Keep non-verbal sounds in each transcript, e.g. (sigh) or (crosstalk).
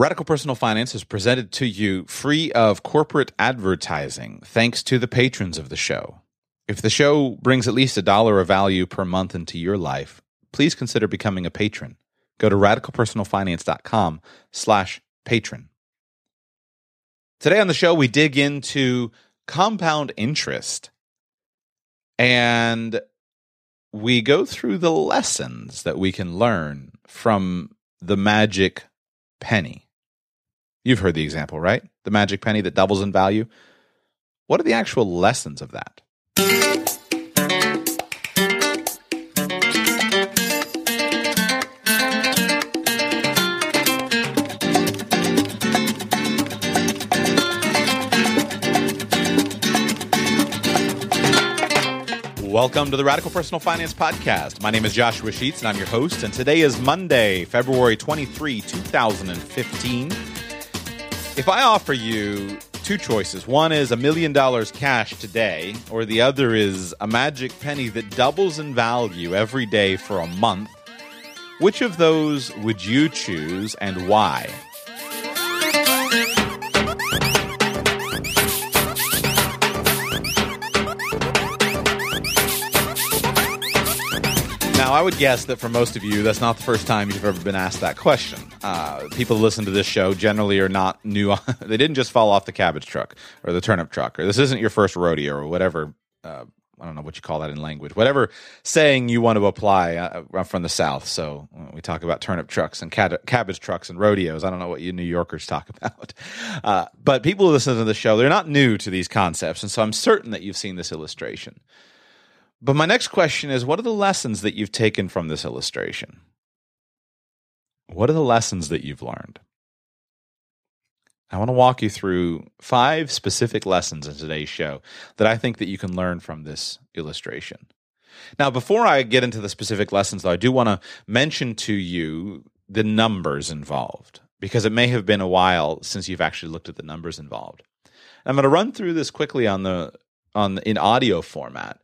Radical Personal Finance is presented to you free of corporate advertising thanks to the patrons of the show. If the show brings at least a dollar of value per month into your life, please consider becoming a patron. Go to radicalpersonalfinance.com slash patron. Today on the show, we dig into compound interest and we go through the lessons that we can learn from the magic penny. You've heard the example, right? The magic penny that doubles in value. What are the actual lessons of that? Welcome to the Radical Personal Finance Podcast. My name is Joshua Sheets and I'm your host. And today is Monday, February 23, 2015. If I offer you two choices, one is a million dollars cash today, or the other is a magic penny that doubles in value every day for a month, which of those would you choose and why? Now, I would guess that for most of you, that's not the first time you've ever been asked that question. Uh, people who listen to this show generally are not new. (laughs) they didn't just fall off the cabbage truck or the turnip truck, or this isn't your first rodeo or whatever. Uh, I don't know what you call that in language. Whatever saying you want to apply. Uh, I'm from the South, so we talk about turnip trucks and cab- cabbage trucks and rodeos. I don't know what you New Yorkers talk (laughs) about. Uh, but people who listen to the show, they're not new to these concepts. And so I'm certain that you've seen this illustration. But my next question is what are the lessons that you've taken from this illustration? What are the lessons that you've learned? I want to walk you through five specific lessons in today's show that I think that you can learn from this illustration. Now, before I get into the specific lessons, though, I do want to mention to you the numbers involved because it may have been a while since you've actually looked at the numbers involved. I'm going to run through this quickly on the on the, in audio format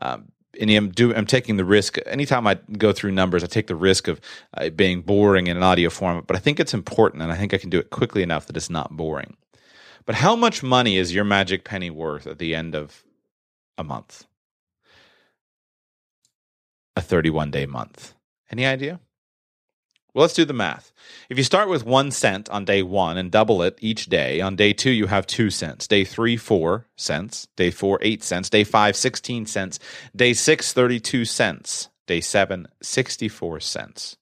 um, and I'm, do, I'm taking the risk. Anytime I go through numbers, I take the risk of uh, being boring in an audio format. But I think it's important, and I think I can do it quickly enough that it's not boring. But how much money is your magic penny worth at the end of a month? A 31 day month. Any idea? Well, let's do the math. If you start with one cent on day one and double it each day, on day two, you have two cents. Day three, four cents. Day four, eight cents. Day five, 16 cents. Day six, 32 cents. Day seven, 64 cents.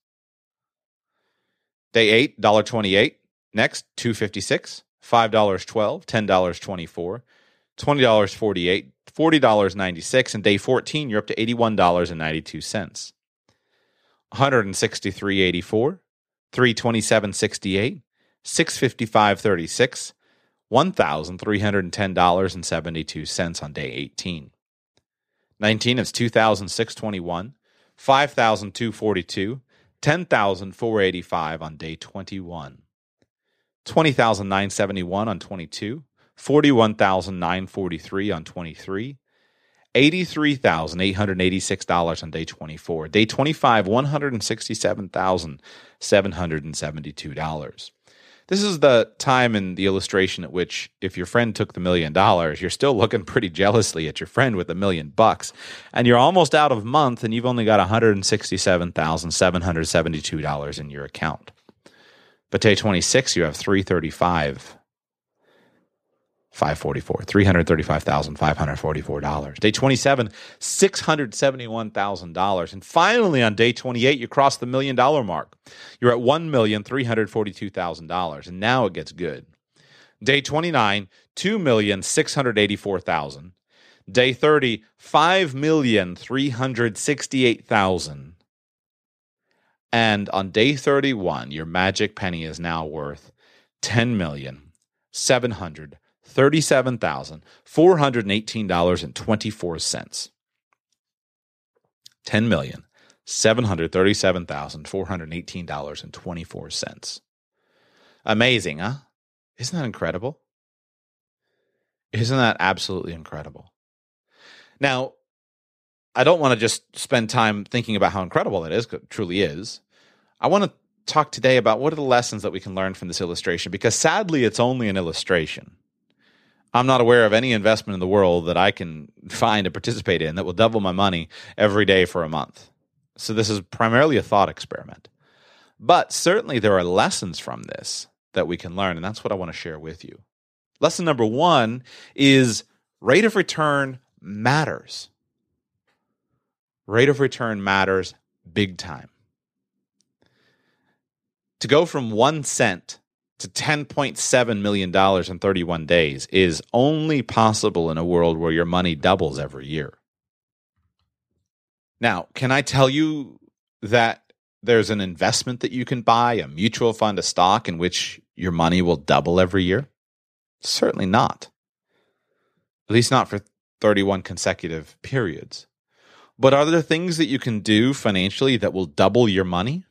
Day eight, $1.28. Next, 256 $5.12, $10.24, $20.48, $40.96. And day 14, you're up to $81.92. 163.84, 327.68, 655.36, $1,310.72 on day 18. 19 is 2,621, 5,242, 10,485 on day 21. 20,971 on 22, 41,943 on 23, $83,886 on day 24. Day 25, $167,772. This is the time in the illustration at which, if your friend took the million dollars, you're still looking pretty jealously at your friend with a million bucks, and you're almost out of month, and you've only got $167,772 in your account. But day 26, you have 335 544 $335,544. Day 27, $671,000. And finally, on day 28, you cross the million dollar mark. You're at $1,342,000. And now it gets good. Day 29, $2,684,000. Day 30, $5,368,000. And on day 31, your magic penny is now worth $10,700,000. $37,418.24. Ten million seven hundred thirty-seven thousand four hundred eighteen dollars and twenty-four cents. Amazing, huh? Isn't that incredible? Isn't that absolutely incredible? Now, I don't want to just spend time thinking about how incredible that is, it truly is. I want to talk today about what are the lessons that we can learn from this illustration because sadly it's only an illustration. I'm not aware of any investment in the world that I can find and participate in that will double my money every day for a month. So this is primarily a thought experiment. But certainly there are lessons from this that we can learn, and that's what I want to share with you. Lesson number one is rate of return matters. Rate of return matters big time. To go from one cent to $10.7 million in 31 days is only possible in a world where your money doubles every year. Now, can I tell you that there's an investment that you can buy, a mutual fund, a stock in which your money will double every year? Certainly not. At least not for 31 consecutive periods. But are there things that you can do financially that will double your money?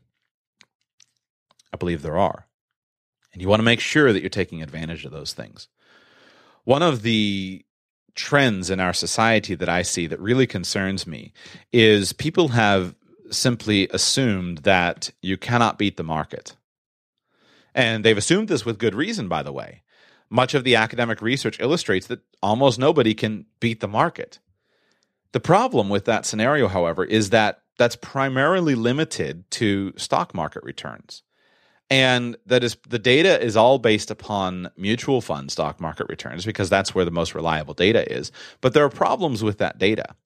I believe there are. And you want to make sure that you're taking advantage of those things. One of the trends in our society that I see that really concerns me is people have simply assumed that you cannot beat the market. And they've assumed this with good reason, by the way. Much of the academic research illustrates that almost nobody can beat the market. The problem with that scenario, however, is that that's primarily limited to stock market returns. And that is the data is all based upon mutual fund stock market returns because that's where the most reliable data is. But there are problems with that data.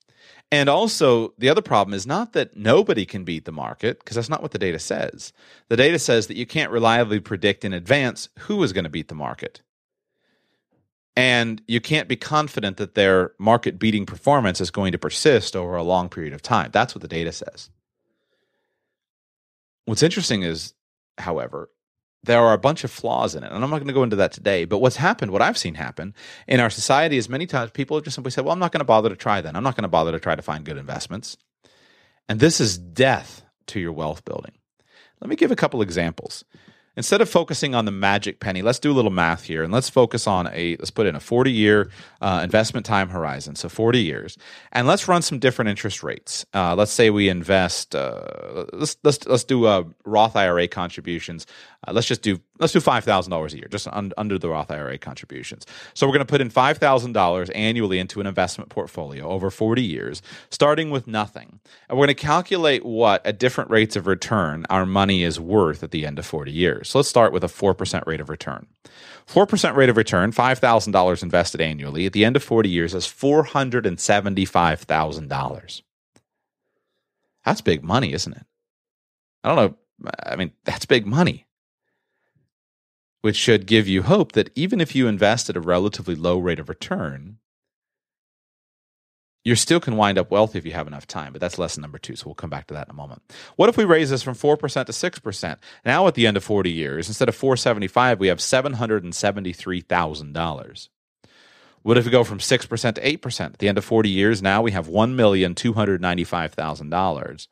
And also, the other problem is not that nobody can beat the market, because that's not what the data says. The data says that you can't reliably predict in advance who is going to beat the market. And you can't be confident that their market beating performance is going to persist over a long period of time. That's what the data says. What's interesting is, however, there are a bunch of flaws in it. And I'm not going to go into that today. But what's happened, what I've seen happen in our society is many times people have just simply said, well, I'm not going to bother to try that. I'm not going to bother to try to find good investments. And this is death to your wealth building. Let me give a couple examples instead of focusing on the magic penny, let's do a little math here and let's focus on a let's put in a 40 year uh, investment time horizon, so 40 years, and let's run some different interest rates. Uh, let's say we invest. Uh, let's let's let's do uh, Roth IRA contributions. Uh, let's just do let's do five thousand dollars a year, just un- under the Roth IRA contributions. So we're going to put in five thousand dollars annually into an investment portfolio over 40 years, starting with nothing, and we're going to calculate what at different rates of return our money is worth at the end of 40 years. So let's start with a 4% rate of return. 4% rate of return, $5,000 invested annually, at the end of 40 years is $475,000. That's big money, isn't it? I don't know. I mean, that's big money, which should give you hope that even if you invest at a relatively low rate of return, you still can wind up wealthy if you have enough time, but that's lesson number two. So we'll come back to that in a moment. What if we raise this from 4% to 6%? Now at the end of 40 years, instead of 475, we have $773,000. What if we go from 6% to 8%? At the end of 40 years, now we have $1,295,000.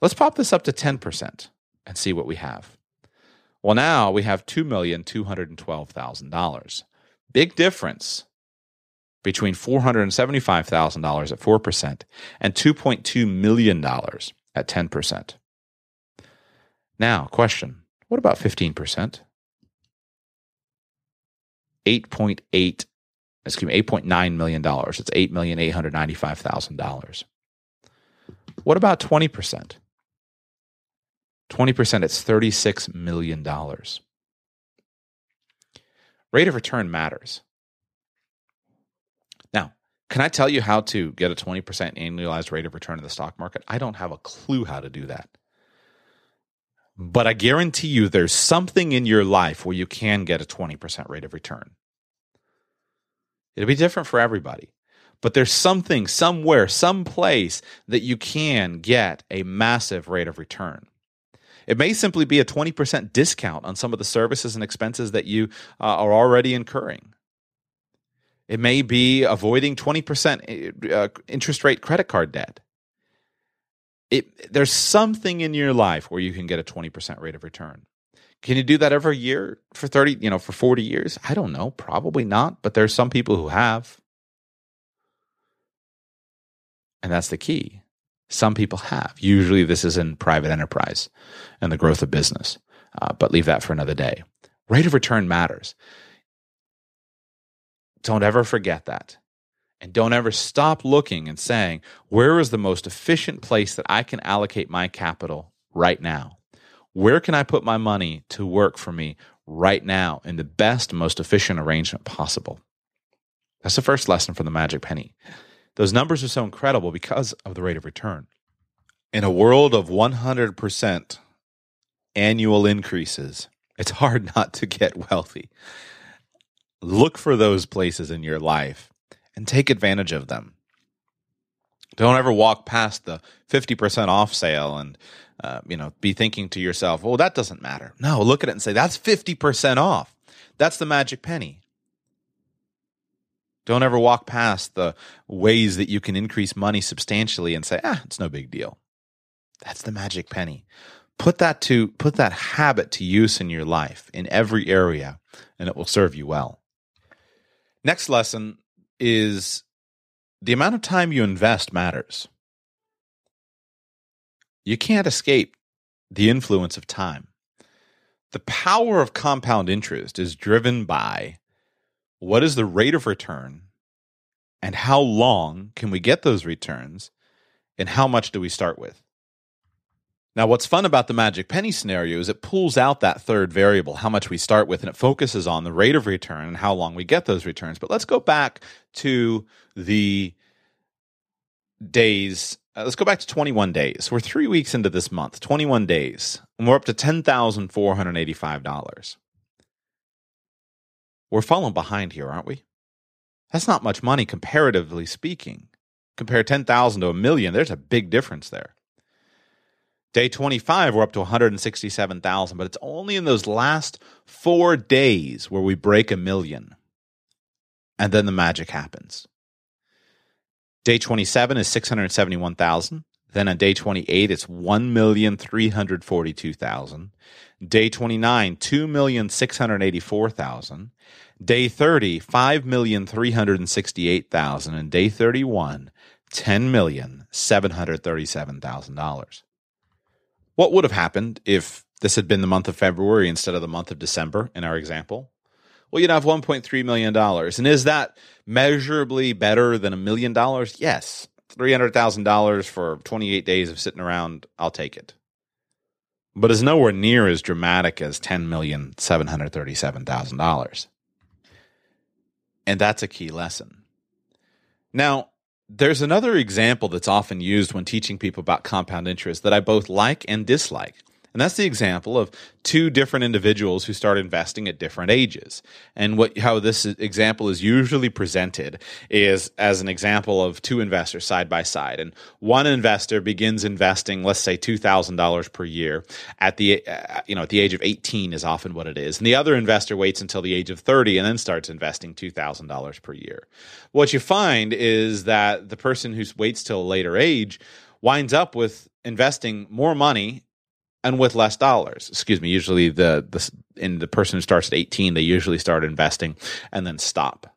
Let's pop this up to 10% and see what we have. Well, now we have $2,212,000. Big difference between $475,000 at 4% and $2.2 million at 10%. Now, question what about 15%? 8.8 excuse me, $8.9 million. It's $8,895,000. What about 20%? 20%, it's $36 million. Rate of return matters. Can I tell you how to get a 20% annualized rate of return in the stock market? I don't have a clue how to do that. But I guarantee you there's something in your life where you can get a 20% rate of return. It'll be different for everybody. But there's something, somewhere, some place that you can get a massive rate of return. It may simply be a 20% discount on some of the services and expenses that you uh, are already incurring. It may be avoiding 20% uh, interest rate credit card debt. It, there's something in your life where you can get a 20% rate of return. Can you do that every year for 30, you know, for 40 years? I don't know, probably not, but there's some people who have. And that's the key. Some people have. Usually this is in private enterprise and the growth of business. uh, but leave that for another day. Rate of return matters. Don't ever forget that. And don't ever stop looking and saying, where is the most efficient place that I can allocate my capital right now? Where can I put my money to work for me right now in the best, most efficient arrangement possible? That's the first lesson from the magic penny. Those numbers are so incredible because of the rate of return. In a world of 100% annual increases, it's hard (laughs) not to get wealthy. Look for those places in your life and take advantage of them. Don't ever walk past the 50% off sale and uh, you know be thinking to yourself, "Well, that doesn't matter." No, look at it and say, "That's 50% off." That's the magic penny. Don't ever walk past the ways that you can increase money substantially and say, "Ah, it's no big deal." That's the magic penny. Put that to put that habit to use in your life in every area and it will serve you well. Next lesson is the amount of time you invest matters. You can't escape the influence of time. The power of compound interest is driven by what is the rate of return and how long can we get those returns and how much do we start with? Now, what's fun about the magic penny scenario is it pulls out that third variable, how much we start with, and it focuses on the rate of return and how long we get those returns. But let's go back to the days. Uh, let's go back to 21 days. We're three weeks into this month, 21 days, and we're up to $10,485. We're falling behind here, aren't we? That's not much money comparatively speaking. Compare 10,000 to a million, there's a big difference there. Day 25, we're up to 167,000, but it's only in those last four days where we break a million. And then the magic happens. Day 27 is 671,000. Then on day 28, it's 1,342,000. Day 29, 2,684,000. Day 30, 5,368,000. And day 31, $10,737,000. What would have happened if this had been the month of February instead of the month of December in our example? Well, you'd have $1.3 million. And is that measurably better than a million dollars? Yes. $300,000 for 28 days of sitting around, I'll take it. But is nowhere near as dramatic as $10,737,000. And that's a key lesson. Now, there's another example that's often used when teaching people about compound interest that I both like and dislike. And that's the example of two different individuals who start investing at different ages. And what how this example is usually presented is as an example of two investors side by side. And one investor begins investing, let's say $2,000 per year at the uh, you know, at the age of 18 is often what it is. And the other investor waits until the age of 30 and then starts investing $2,000 per year. What you find is that the person who waits till a later age winds up with investing more money and with less dollars. Excuse me. Usually, the the in the person who starts at eighteen, they usually start investing and then stop.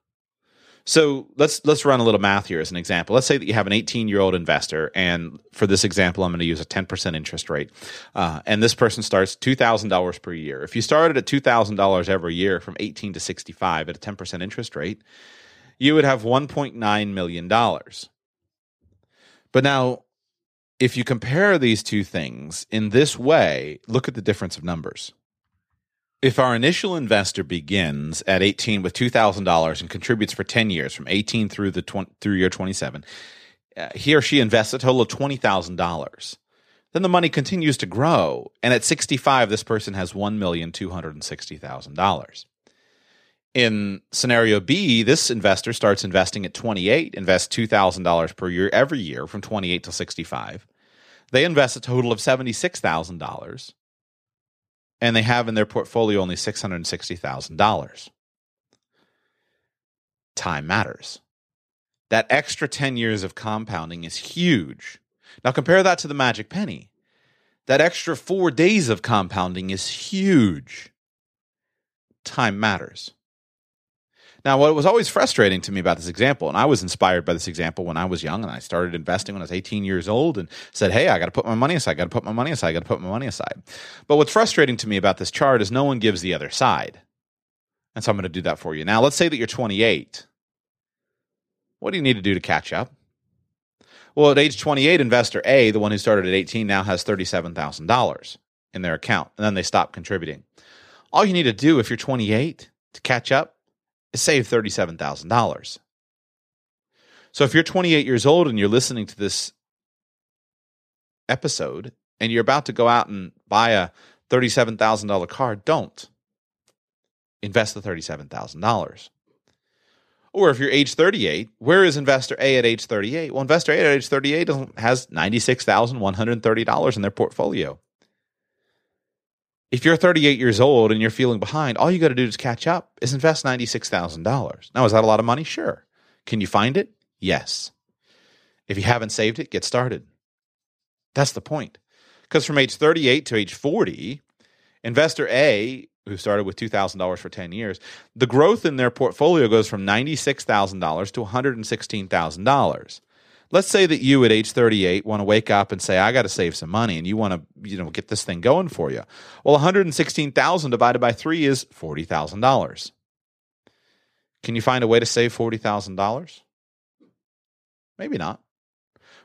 So let's let's run a little math here as an example. Let's say that you have an 18 year old investor, and for this example, I'm going to use a 10% interest rate. Uh, and this person starts $2,000 per year. If you started at $2,000 every year from 18 to 65 at a 10% interest rate, you would have 1.9 million dollars. But now if you compare these two things in this way, look at the difference of numbers. If our initial investor begins at 18 with $2,000 and contributes for 10 years from 18 through the 20, through year 27, uh, he or she invests a total of $20,000. Then the money continues to grow, and at 65 this person has $1,260,000. In scenario B, this investor starts investing at 28, invests $2,000 per year every year from 28 to 65. They invest a total of $76,000 and they have in their portfolio only $660,000. Time matters. That extra 10 years of compounding is huge. Now compare that to the magic penny. That extra four days of compounding is huge. Time matters. Now, what was always frustrating to me about this example, and I was inspired by this example when I was young and I started investing when I was 18 years old and said, Hey, I got to put my money aside, I got to put my money aside, I got to put my money aside. But what's frustrating to me about this chart is no one gives the other side. And so I'm going to do that for you. Now, let's say that you're 28. What do you need to do to catch up? Well, at age 28, investor A, the one who started at 18, now has $37,000 in their account, and then they stop contributing. All you need to do if you're 28 to catch up save $37,000. So if you're 28 years old and you're listening to this episode and you're about to go out and buy a $37,000 car, don't. Invest the $37,000. Or if you're age 38, where is investor A at age 38? Well, investor A at age 38 has $96,130 in their portfolio. If you're 38 years old and you're feeling behind, all you got to do to catch up is invest $96,000. Now, is that a lot of money? Sure. Can you find it? Yes. If you haven't saved it, get started. That's the point. Because from age 38 to age 40, investor A who started with $2,000 for 10 years, the growth in their portfolio goes from $96,000 to $116,000. Let's say that you at age 38 want to wake up and say I got to save some money and you want to, you know, get this thing going for you. Well, 116,000 divided by 3 is $40,000. Can you find a way to save $40,000? Maybe not.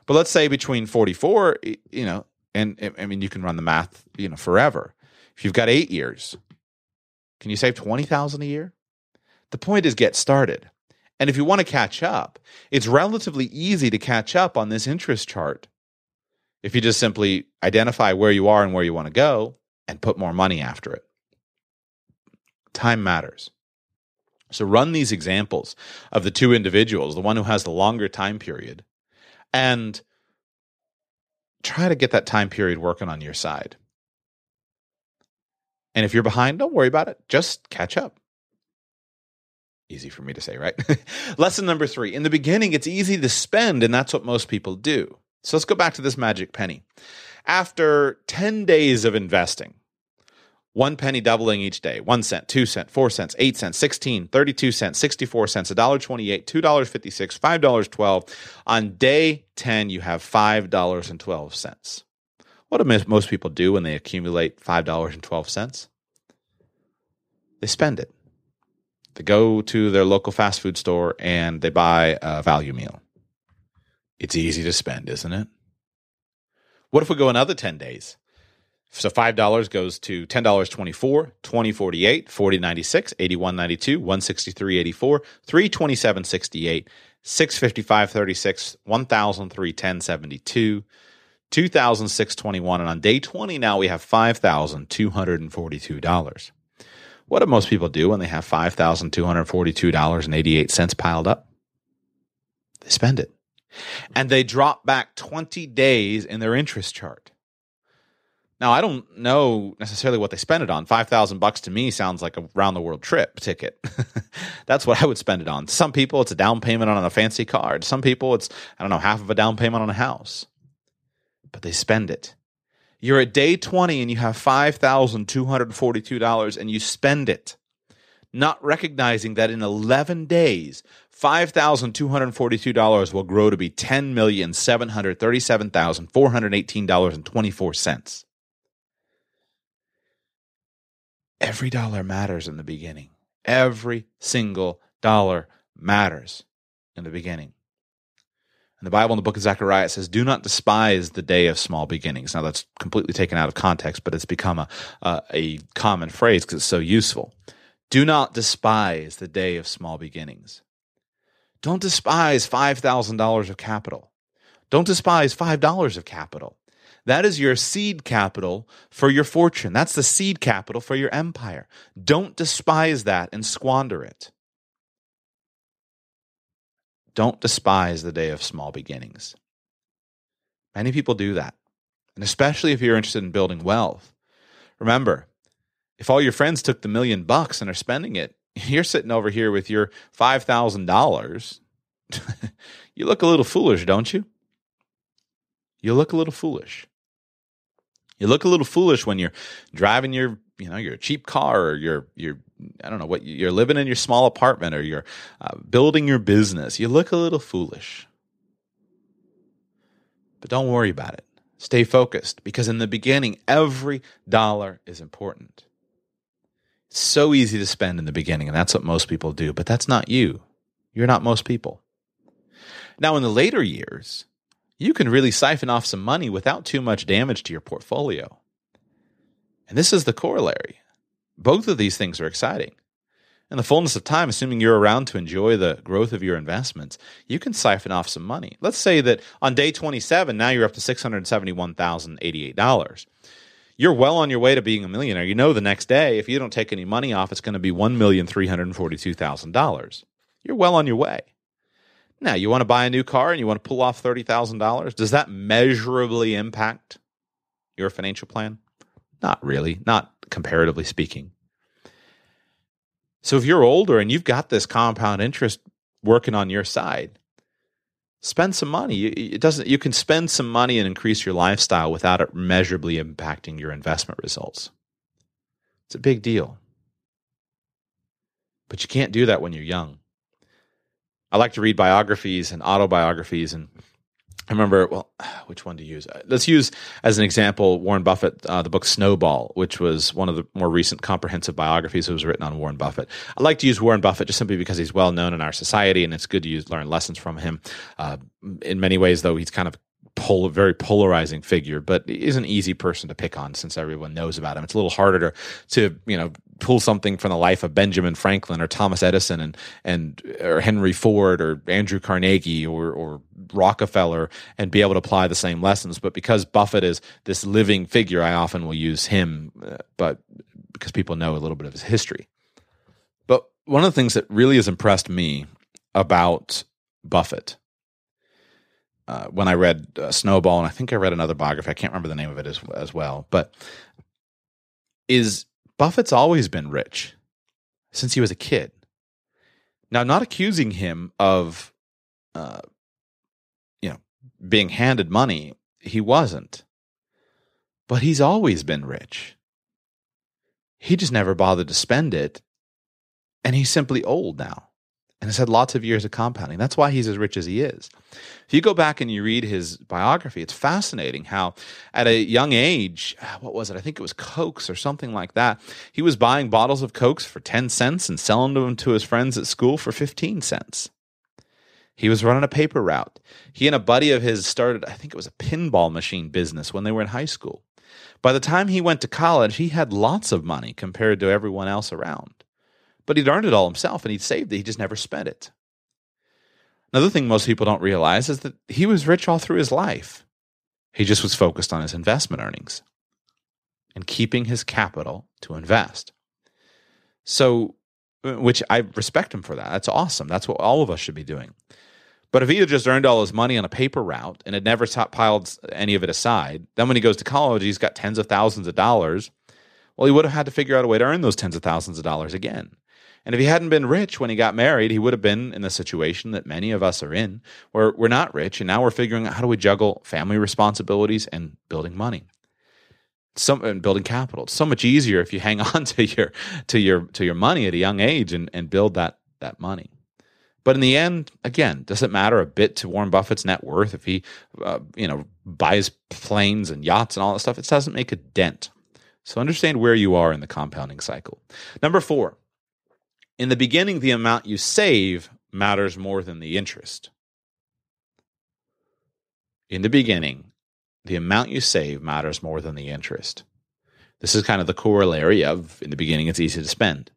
But let's say between 44, you know, and I mean you can run the math, you know, forever. If you've got 8 years, can you save 20,000 a year? The point is get started. And if you want to catch up, it's relatively easy to catch up on this interest chart. If you just simply identify where you are and where you want to go and put more money after it. Time matters. So run these examples of the two individuals, the one who has the longer time period, and try to get that time period working on your side. And if you're behind, don't worry about it. Just catch up. Easy for me to say, right? (laughs) Lesson number three. In the beginning, it's easy to spend, and that's what most people do. So let's go back to this magic penny. After 10 days of investing, one penny doubling each day, one cent, two cent, four cents, eight cents, 16, 32 cents, 64 cents, $1.28, $2.56, $5.12. On day 10, you have $5.12. What do most people do when they accumulate $5.12? They spend it. They go to their local fast food store and they buy a value meal. It's easy to spend, isn't it? What if we go another 10 days? So $5 goes to $10.24, 2048, 4096, 8192, 163.84, 327.68, 655.36, 1003.1072, 2006.21 and on day 20 now we have $5,242. What do most people do when they have $5,242.88 piled up? They spend it. And they drop back 20 days in their interest chart. Now, I don't know necessarily what they spend it on. 5000 bucks to me sounds like a round the world trip ticket. (laughs) That's what I would spend it on. Some people it's a down payment on a fancy car. To Some people it's I don't know, half of a down payment on a house but they spend it. You're at day 20 and you have $5,242 and you spend it, not recognizing that in 11 days, $5,242 will grow to be $10,737,418.24. Every dollar matters in the beginning. Every single dollar matters in the beginning. The Bible, in the book of Zechariah, says, Do not despise the day of small beginnings. Now, that's completely taken out of context, but it's become a, a, a common phrase because it's so useful. Do not despise the day of small beginnings. Don't despise $5,000 of capital. Don't despise $5 of capital. That is your seed capital for your fortune. That's the seed capital for your empire. Don't despise that and squander it. Don't despise the day of small beginnings. Many people do that. And especially if you're interested in building wealth. Remember, if all your friends took the million bucks and are spending it, (laughs) you're sitting over here with your $5,000. (laughs) you look a little foolish, don't you? You look a little foolish. You look a little foolish when you're driving your, you know, your cheap car or your your I don't know what you're living in your small apartment or you're uh, building your business, you look a little foolish. But don't worry about it. Stay focused because in the beginning, every dollar is important. It's so easy to spend in the beginning, and that's what most people do, but that's not you. You're not most people. Now, in the later years, you can really siphon off some money without too much damage to your portfolio. And this is the corollary. Both of these things are exciting. In the fullness of time, assuming you're around to enjoy the growth of your investments, you can siphon off some money. Let's say that on day 27, now you're up to $671,088. You're well on your way to being a millionaire. You know the next day, if you don't take any money off, it's going to be $1,342,000. You're well on your way. Now, you want to buy a new car and you want to pull off $30,000. Does that measurably impact your financial plan? Not really, not comparatively speaking. So if you're older and you've got this compound interest working on your side, spend some money. It doesn't you can spend some money and increase your lifestyle without it measurably impacting your investment results. It's a big deal. But you can't do that when you're young. I like to read biographies and autobiographies and I remember, well, (sighs) which one to use? Uh, let's use as an example Warren Buffett, uh, the book Snowball, which was one of the more recent comprehensive biographies that was written on Warren Buffett. I like to use Warren Buffett just simply because he's well known in our society and it's good to use, learn lessons from him. Uh, in many ways, though, he's kind of pol- very polarizing figure, but he's an easy person to pick on since everyone knows about him. It's a little harder to, to you know, pull something from the life of Benjamin Franklin or Thomas Edison and and or Henry Ford or Andrew Carnegie or or Rockefeller and be able to apply the same lessons. But because Buffett is this living figure, I often will use him, uh, but because people know a little bit of his history. But one of the things that really has impressed me about Buffett uh, when I read uh, Snowball, and I think I read another biography. I can't remember the name of it as as well, but is Buffett's always been rich since he was a kid. Now, I'm not accusing him of, uh, you know, being handed money. He wasn't, but he's always been rich. He just never bothered to spend it, and he's simply old now and has had lots of years of compounding. That's why he's as rich as he is. If you go back and you read his biography, it's fascinating how at a young age, uh, what was it? I think it was Cokes or something like that. He was buying bottles of Cokes for 10 cents and selling them to his friends at school for 15 cents. He was running a paper route. He and a buddy of his started, I think it was a pinball machine business when they were in high school. By the time he went to college, he had lots of money compared to everyone else around. But he'd earned it all himself and he'd saved it. He just never spent it. Another thing most people don't realize is that he was rich all through his life. He just was focused on his investment earnings and keeping his capital to invest. So, which I respect him for that. That's awesome. That's what all of us should be doing. But if he had just earned all his money on a paper route and had never piled any of it aside, then when he goes to college, he's got tens of thousands of dollars. Well, he would have had to figure out a way to earn those tens of thousands of dollars again. And if he hadn't been rich when he got married, he would have been in the situation that many of us are in, where we're not rich, and now we're figuring out how do we juggle family responsibilities and building money, some and building capital. It's so much easier if you hang (laughs) on to your to your to your money at a young age and and build that that money. But in the end, again, does it matter a bit to Warren Buffett's net worth if he, uh, you know, buys planes and yachts and all that stuff? It doesn't make a dent. So understand where you are in the compounding cycle. Number four, in the beginning, the amount you save matters more than the interest. In the beginning, the amount you save matters more than the interest. This is kind of the corollary of in the beginning, it's easy to spend.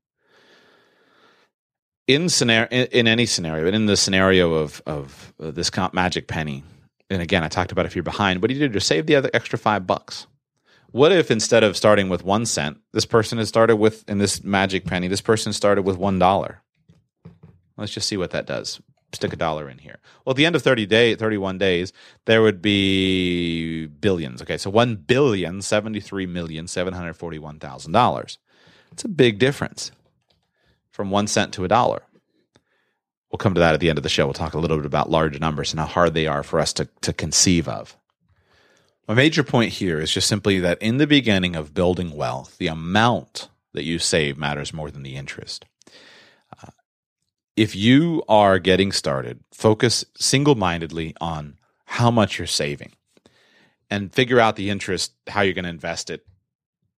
In scenario, in any scenario, but in the scenario of of uh, this magic penny, and again, I talked about if you're behind, what do you do? Just save the other extra five bucks. What if instead of starting with one cent, this person had started with, in this magic penny, this person started with one dollar? Let's just see what that does. Stick a dollar in here. Well, at the end of 30 day, 31 days, there would be billions. Okay, so one billion seventy-three million seven hundred forty-one thousand dollars. It's a big difference from one cent to a dollar. We'll come to that at the end of the show. We'll talk a little bit about large numbers and how hard they are for us to, to conceive of. My major point here is just simply that in the beginning of building wealth, the amount that you save matters more than the interest. Uh, if you are getting started, focus single mindedly on how much you're saving and figure out the interest, how you're going to invest it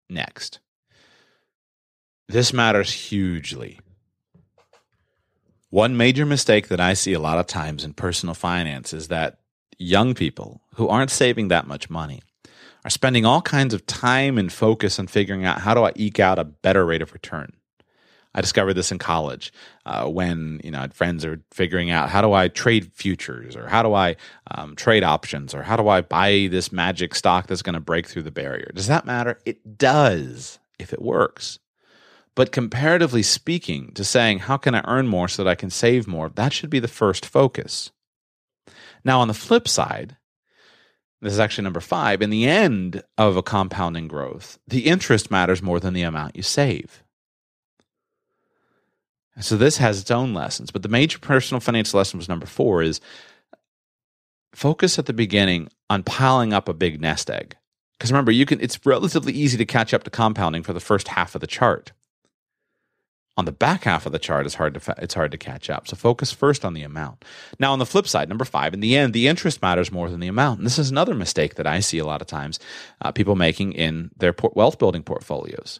next. This matters hugely. One major mistake that I see a lot of times in personal finance is that young people who aren't saving that much money are spending all kinds of time and focus on figuring out how do I eke out a better rate of return. I discovered this in college uh, when you know friends are figuring out how do I trade futures or how do I um, trade options or how do I buy this magic stock that's going to break through the barrier. Does that matter? It does if it works. But comparatively speaking, to saying how can I earn more so that I can save more, that should be the first focus. Now, on the flip side, this is actually number five. In the end of a compounding growth, the interest matters more than the amount you save. So this has its own lessons, but the major personal finance lesson was number four is focus at the beginning on piling up a big nest egg. Because remember, you can it's relatively easy to catch up to compounding for the first half of the chart. On the back half of the chart, it's hard to it's hard to catch up. So focus first on the amount. Now, on the flip side, number five, in the end, the interest matters more than the amount. And this is another mistake that I see a lot of times uh, people making in their wealth building portfolios.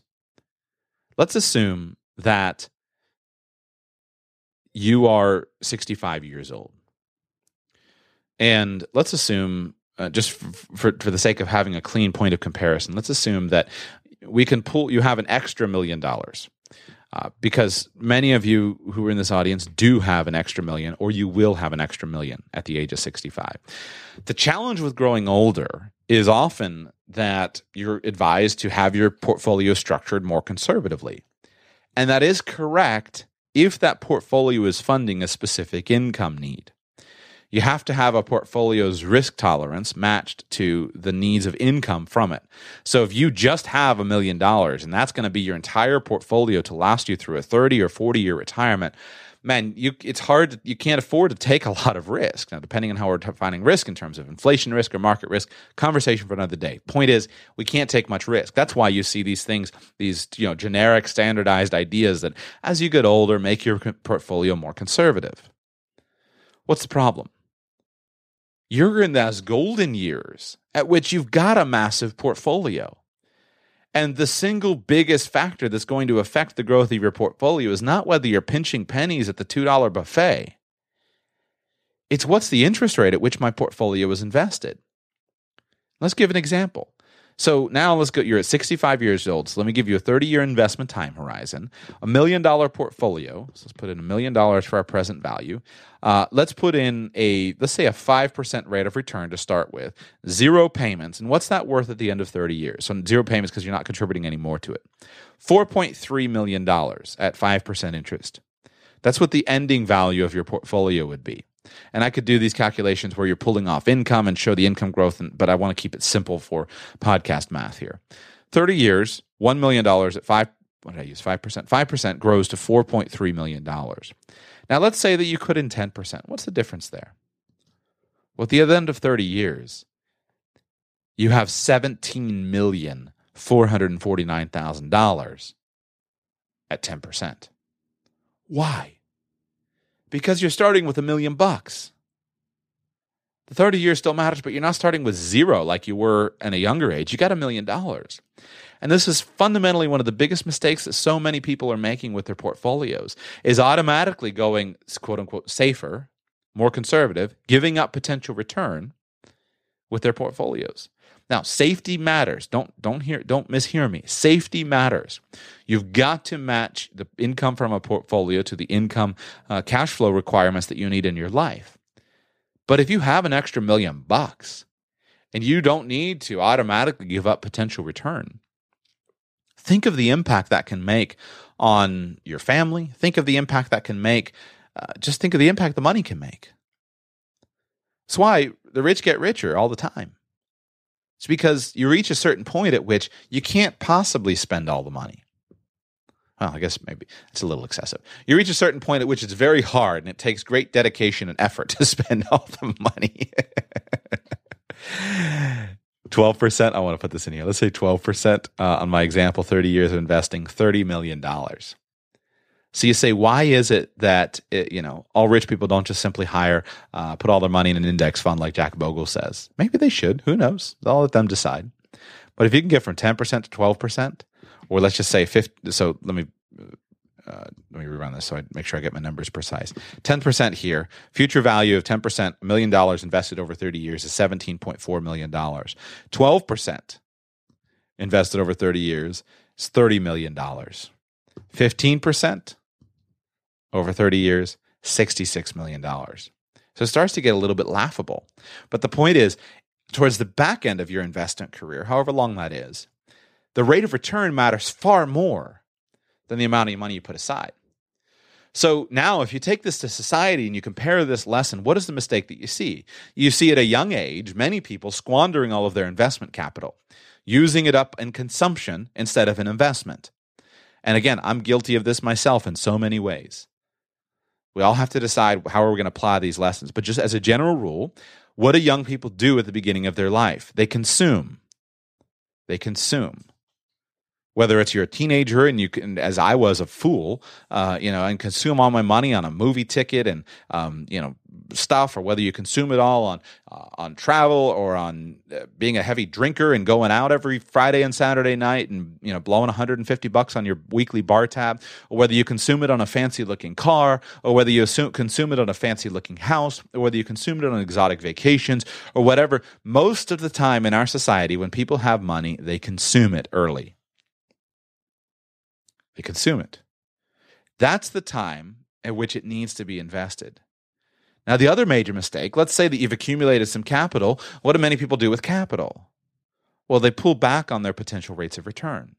Let's assume that you are 65 years old. And let's assume, uh, just for, for, for the sake of having a clean point of comparison, let's assume that we can pull, you have an extra million dollars. Uh, because many of you who are in this audience do have an extra million, or you will have an extra million at the age of 65. The challenge with growing older is often that you're advised to have your portfolio structured more conservatively. And that is correct if that portfolio is funding a specific income need. You have to have a portfolio's risk tolerance matched to the needs of income from it. So if you just have a million dollars and that's going to be your entire portfolio to last you through a 30 or 40 year retirement, man, you it's hard. You can't afford to take a (laughs) lot of risk. Now, depending on how we're defining risk in terms of inflation risk or market risk, conversation for another day. Point is, we can't take much risk. That's why you see these things, these you know generic, standardized ideas that as you get older, make your portfolio more conservative. What's the problem? You're in those golden years at which you've got a massive portfolio. And the single biggest factor that's going to affect the growth of your portfolio is not whether you're pinching pennies at the $2 buffet. It's what's the interest rate at which my portfolio is invested. Let's give an example. So now let's go. You're at 65 years old. So let me give you a 30 year investment time horizon, a million dollar portfolio. So let's put in a million dollars for our present value. Uh, let's put in a, let's say a 5% rate of return to start with, zero payments. And what's that worth at the end of 30 years? So zero payments because you're not contributing any more to it. $4.3 million at 5% interest. That's what the ending value of your portfolio would be. And I could do these calculations where you're pulling off income and show the income growth, and, but I want to keep it simple for podcast math here. 30 years, $1 million at 5 what did I use? 5%. 5% grows to $4.3 million. Now, let's say that you could in 10%. What's the difference there? Well, at the end of 30 years, you have $17,449,000 at 10%. Why? Because you're starting with a million bucks. The 30 years still matters, but you're not starting with zero like you were in a younger age. You got a million dollars. And this is fundamentally one of the biggest mistakes that so many people are making with their portfolios is automatically going quote unquote safer, more conservative, giving up potential return with their portfolios. Now, safety matters. Don't don't hear don't mishear me. Safety matters. You've got to match the income from a portfolio to the income uh, cash flow requirements that you need in your life. But if you have an extra million bucks and you don't need to automatically give up potential return, think of the impact that can make on your family. Think of the impact that can make. Uh, just think of the impact the money can make. That's why the rich get richer all the time. It's because you reach a certain point at which you can't possibly spend all the money. Well, I guess maybe it's a little excessive. You reach a certain point at which it's very hard and it takes great dedication and effort (laughs) to spend all the money. (laughs) 12%, I want to put this in here. Let's say 12% uh, on my example, 30 years of investing, $30 million. So you say, why is it that it, you know all rich people don't just simply hire, uh, put all their money in an index fund like Jack Bogle says? Maybe they should. Who knows? I'll let them decide. But if you can get from ten percent to twelve percent, or let's just say 50, so let me uh, let me rerun this so I make sure I get my numbers precise. 10% here. Future value of 10%, a million dollars invested over 30 years is $17.4 million. 12% invested over 30 years is $30 million. 15% over 30 years, $66 million. So it starts to get a little bit laughable. But the point is, towards the back end of your investment career, however long that is, the rate of return matters far more than the amount of money you put aside. So now, if you take this to society and you compare this lesson, what is the mistake that you see? You see at a young age many people squandering all of their investment capital, using it up in consumption instead of an investment. And again, I'm guilty of this myself in so many ways. We all have to decide how are we going to apply these lessons. But just as a general rule, what do young people do at the beginning of their life? They consume. They consume whether it's you're a teenager and you can, as I was, a fool, uh, you know, and consume all my money on a movie ticket and um, you know stuff, or whether you consume it all on uh, on travel or on uh, being a heavy drinker and going out every Friday and Saturday night and you know blowing 150 bucks on your weekly bar tab, or whether you consume it on a fancy looking car, or whether you assume, consume it on a fancy looking house, or whether you consume it on exotic vacations or whatever. Most of the time in our society, when people have money, they consume it early they consume it. That's the time at which it needs to be invested. Now, the other major mistake let's say that you've accumulated some capital. What do many people do with capital? Well, they pull back on their potential rates of return.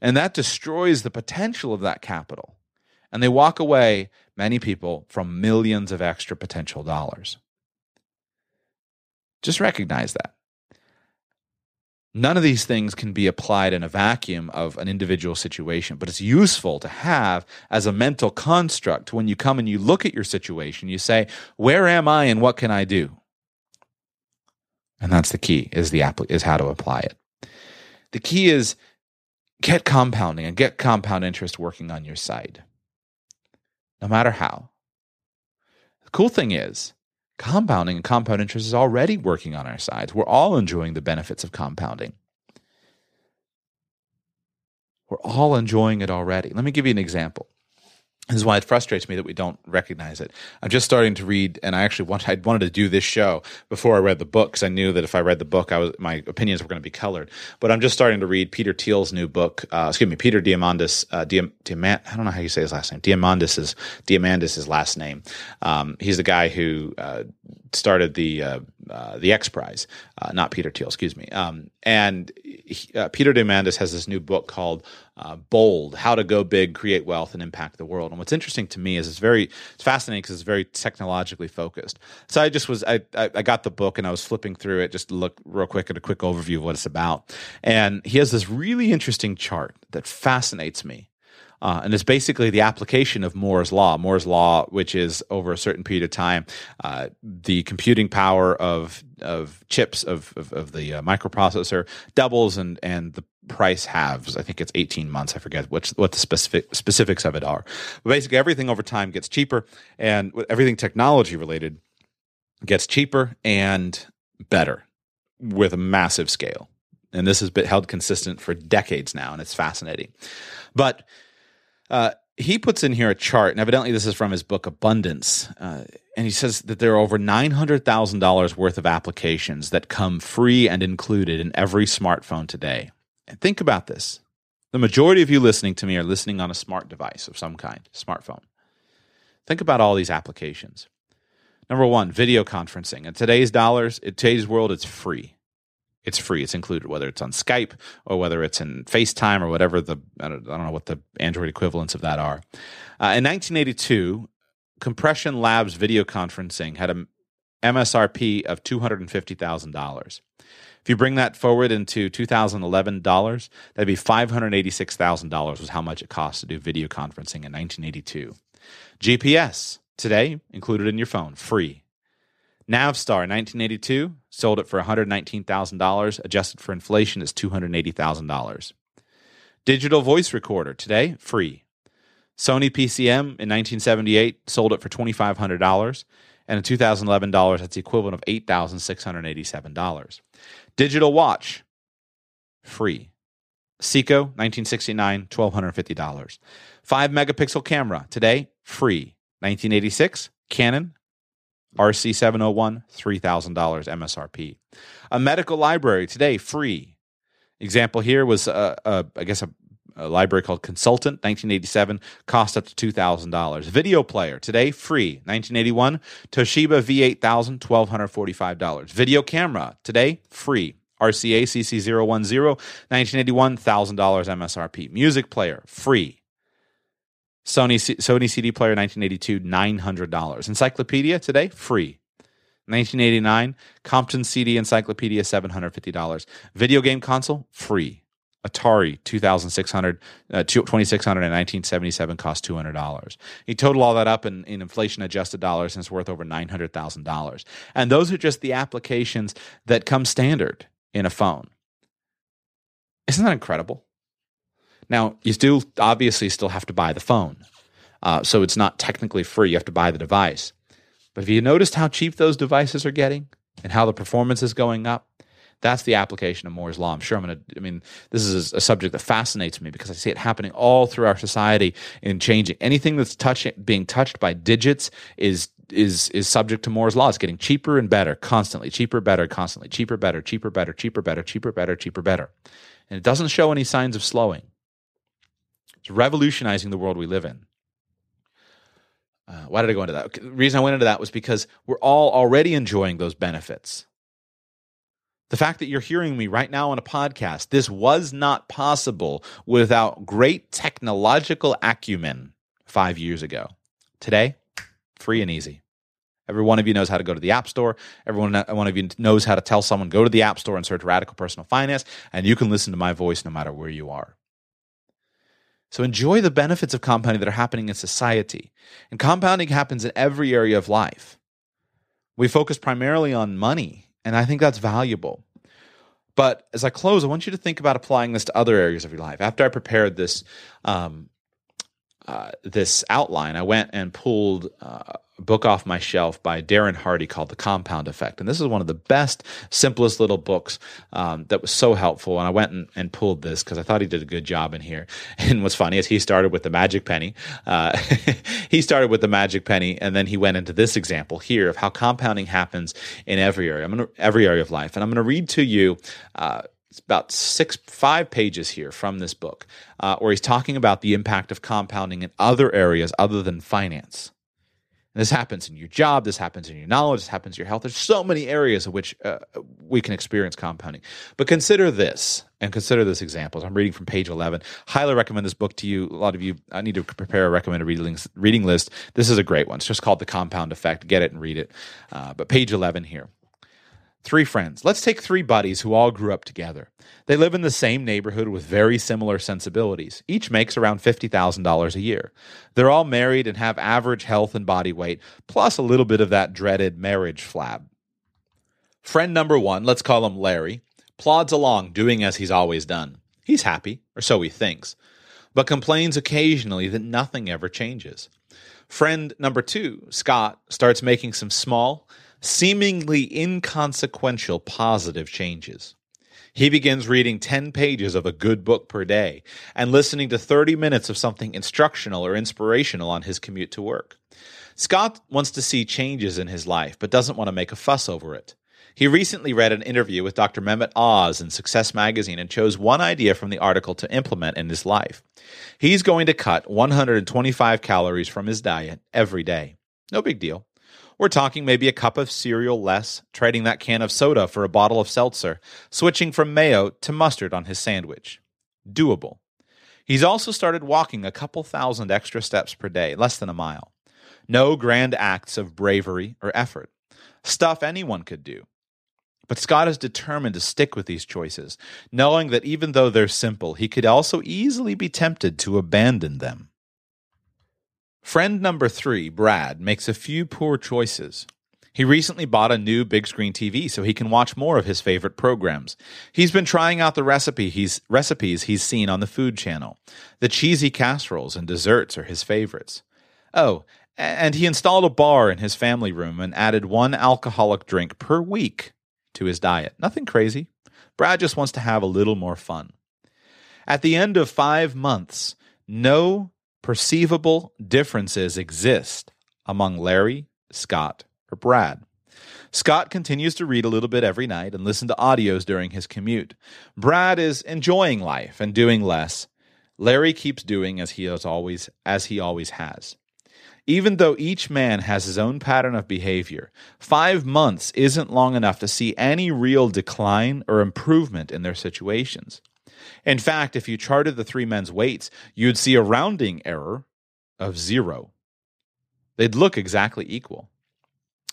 And that destroys the potential of that capital. And they walk away, many people, from millions of extra potential dollars. Just recognize that. None of these things can be applied in a vacuum of an individual situation, but it's useful to have as a mental construct when you come and you look at your situation, you say, where am I and what can I do? And that's the key is the is how to apply it. The key is get compounding and get compound interest working on your side. No matter how. The cool thing is compounding and compound interest is already working on our sides. We're all enjoying the benefits of compounding. We're all enjoying it already. Let me give you an example. This is why it frustrates me that we don't recognize it. I'm just starting to read, and I actually want, I wanted to do this show before I read the book because I knew that if I read the book, I was my opinions were going to be colored. But I'm just starting to read Peter Thiel's new book. Uh, excuse me, Peter Diamandis. Uh, Diam, Diamant, I don't know how you say his last name. Diamandis is Diamandis last name. Um, he's the guy who uh, started the uh, the X Prize, uh, not Peter Thiel, excuse me. Um, and he, uh, Peter Diamandis has this new book called uh, Bold: How to Go Big, Create Wealth, and Impact the World. And what's interesting to me is it's very it's fascinating because it's very technologically focused. So I just was I, I, I got the book and I was flipping through it just to look real quick at a quick overview of what it's about. And he has this really interesting chart that fascinates me. Uh, and it's basically the application of Moore's law. Moore's law, which is over a certain period of time, uh, the computing power of of chips of of, of the uh, microprocessor doubles, and and the price halves. I think it's eighteen months. I forget what what the specific specifics of it are. But basically, everything over time gets cheaper, and everything technology related gets cheaper and better with a massive scale. And this has been held consistent for decades now, and it's fascinating. But uh, he puts in here a chart, and evidently this is from his book Abundance. Uh, and he says that there are over $900,000 worth of applications that come free and included in every smartphone today. And think about this. The majority of you listening to me are listening on a smart device of some kind, smartphone. Think about all these applications. Number one, video conferencing. In today's dollars, in today's world, it's free. It's free. It's included, whether it's on Skype or whether it's in FaceTime or whatever the I don't, I don't know what the Android equivalents of that are. Uh, in 1982, Compression Labs video conferencing had a MSRP of two hundred and fifty thousand dollars. If you bring that forward into 2011 dollars, that'd be five hundred eighty-six thousand dollars was how much it cost to do video conferencing in 1982. GPS today included in your phone, free. Navstar 1982 sold it for $119,000, adjusted for inflation is $280,000. Digital voice recorder today free. Sony PCM in 1978 sold it for $2500 and in 2011 dollars that's the equivalent of $8,687. Digital watch free. Seiko 1969 $1250. 5 megapixel camera today free. 1986 Canon RC701, $3,000 MSRP. A medical library today, free. Example here was, uh, uh, I guess, a, a, library called Consultant, 1987, cost up to $2,000. Video player today, free. 1981, Toshiba V8000, $1,245. Video camera today, free. RCA CC010, 1981, $1,000 MSRP. Music player, free. Sony Sony CD player 1982 $900. Encyclopedia today free. 1989 Compton CD Encyclopedia $750. Video game console free. Atari 2600 uh, 2600 in 1977 cost $200. You total all that up in, in inflation adjusted dollars and it's worth over $900,000. And those are just the applications that come standard in a phone. Isn't that incredible? Now, you still obviously still have to buy the phone. Uh, so it's not technically free. You have to buy the device. But have you noticed how cheap those devices are getting and how the performance is going up? That's the application of Moore's Law. I'm sure I'm going to, I mean, this is a subject that fascinates me because I see it happening all through our society in changing. Anything that's being touched by digits is is is subject to Moore's law. It's getting cheaper and better constantly, cheaper, better, constantly, cheaper, better, cheaper, better, cheaper, better, cheaper, better, cheaper, better, and it doesn't show any signs of slowing. It's revolutionizing the world we live in. Uh, why did I go into that? The reason I went into that was because we're all already enjoying those benefits. The fact that you're hearing me right now on a podcast, this was not possible without great technological acumen five years ago. Today, free and easy. Every one of you knows how to go to the App Store. Every one of you knows how to tell someone, go to the App Store and search Radical Personal Finance, and you can listen to my voice no matter where you are. So enjoy the benefits of compounding that are happening in society. And compounding happens in every area of life. We focus primarily on money, and I think that's valuable. But as I close, I want you to think about applying this to other areas of your life. After I prepared this um, uh, this outline, I went and pulled uh, book off my shelf by Darren Hardy called The Compound Effect. And this is one of the best, simplest little books um, that was so helpful. And I went and, and pulled this because I thought he did a good job in here. (laughs) And what's funny is he started with the magic penny. Uh, (laughs) he started with the magic penny, and then he went into this example here of how compounding happens in every area. I'm gonna, every area of life. And I'm going to read to you. It's about six, five pages here from this book, uh, where he's talking about the impact of compounding in other areas other than finance. And this happens in your job, this happens in your knowledge, this happens in your health. There's so many areas in which uh, we can experience compounding. But consider this and consider this example. I'm reading from page 11. Highly recommend this book to you. A lot of you, I need to prepare a recommended reading, reading list. This is a great one. It's just called The Compound Effect. Get it and read it. Uh, but page 11 here. Three friends. Let's take three buddies who all grew up together. They live in the same neighborhood with very similar sensibilities. Each makes around $50,000 a year. They're all married and have average health and body weight, plus a little bit of that dreaded marriage flab. Friend number one, let's call him Larry, plods along doing as he's always done. He's happy, or so he thinks, but complains occasionally that nothing ever changes. Friend number two, Scott, starts making some small, seemingly inconsequential positive changes. He begins reading 10 pages of a good book per day and listening to 30 minutes of something instructional or inspirational on his commute to work. Scott wants to see changes in his life, but doesn't want to make a fuss over it. He recently read an interview with Dr. Mehmet Oz in Success Magazine and chose one idea from the article to implement in his life. He's going to cut 125 calories from his diet every day. No big deal. We're talking maybe a cup of cereal less, trading that can of soda for a bottle of seltzer, switching from mayo to mustard on his sandwich. Doable. He's also started walking a couple thousand extra steps per day, less than a mile. No grand acts of bravery or effort. Stuff anyone could do. But Scott is determined to stick with these choices, knowing that even though they're simple, he could also easily be tempted to abandon them. Friend number three, Brad, makes a few poor choices. He recently bought a new big screen TV so he can watch more of his favorite programs. He's been trying out the recipe he's, recipes he's seen on the Food Channel. The cheesy casseroles and desserts are his favorites. Oh, and he installed a bar in his family room and added one alcoholic drink per week to his diet. Nothing crazy. Brad just wants to have a little more fun. At the end of five months, no perceivable differences exist among Larry, Scott, or Brad. Scott continues to read a little bit every night and listen to audios during his commute. Brad is enjoying life and doing less. Larry keeps doing as he has always as he always has. Even though each man has his own pattern of behavior, five months isn't long enough to see any real decline or improvement in their situations. In fact, if you charted the three men's weights, you'd see a rounding error of zero. They'd look exactly equal.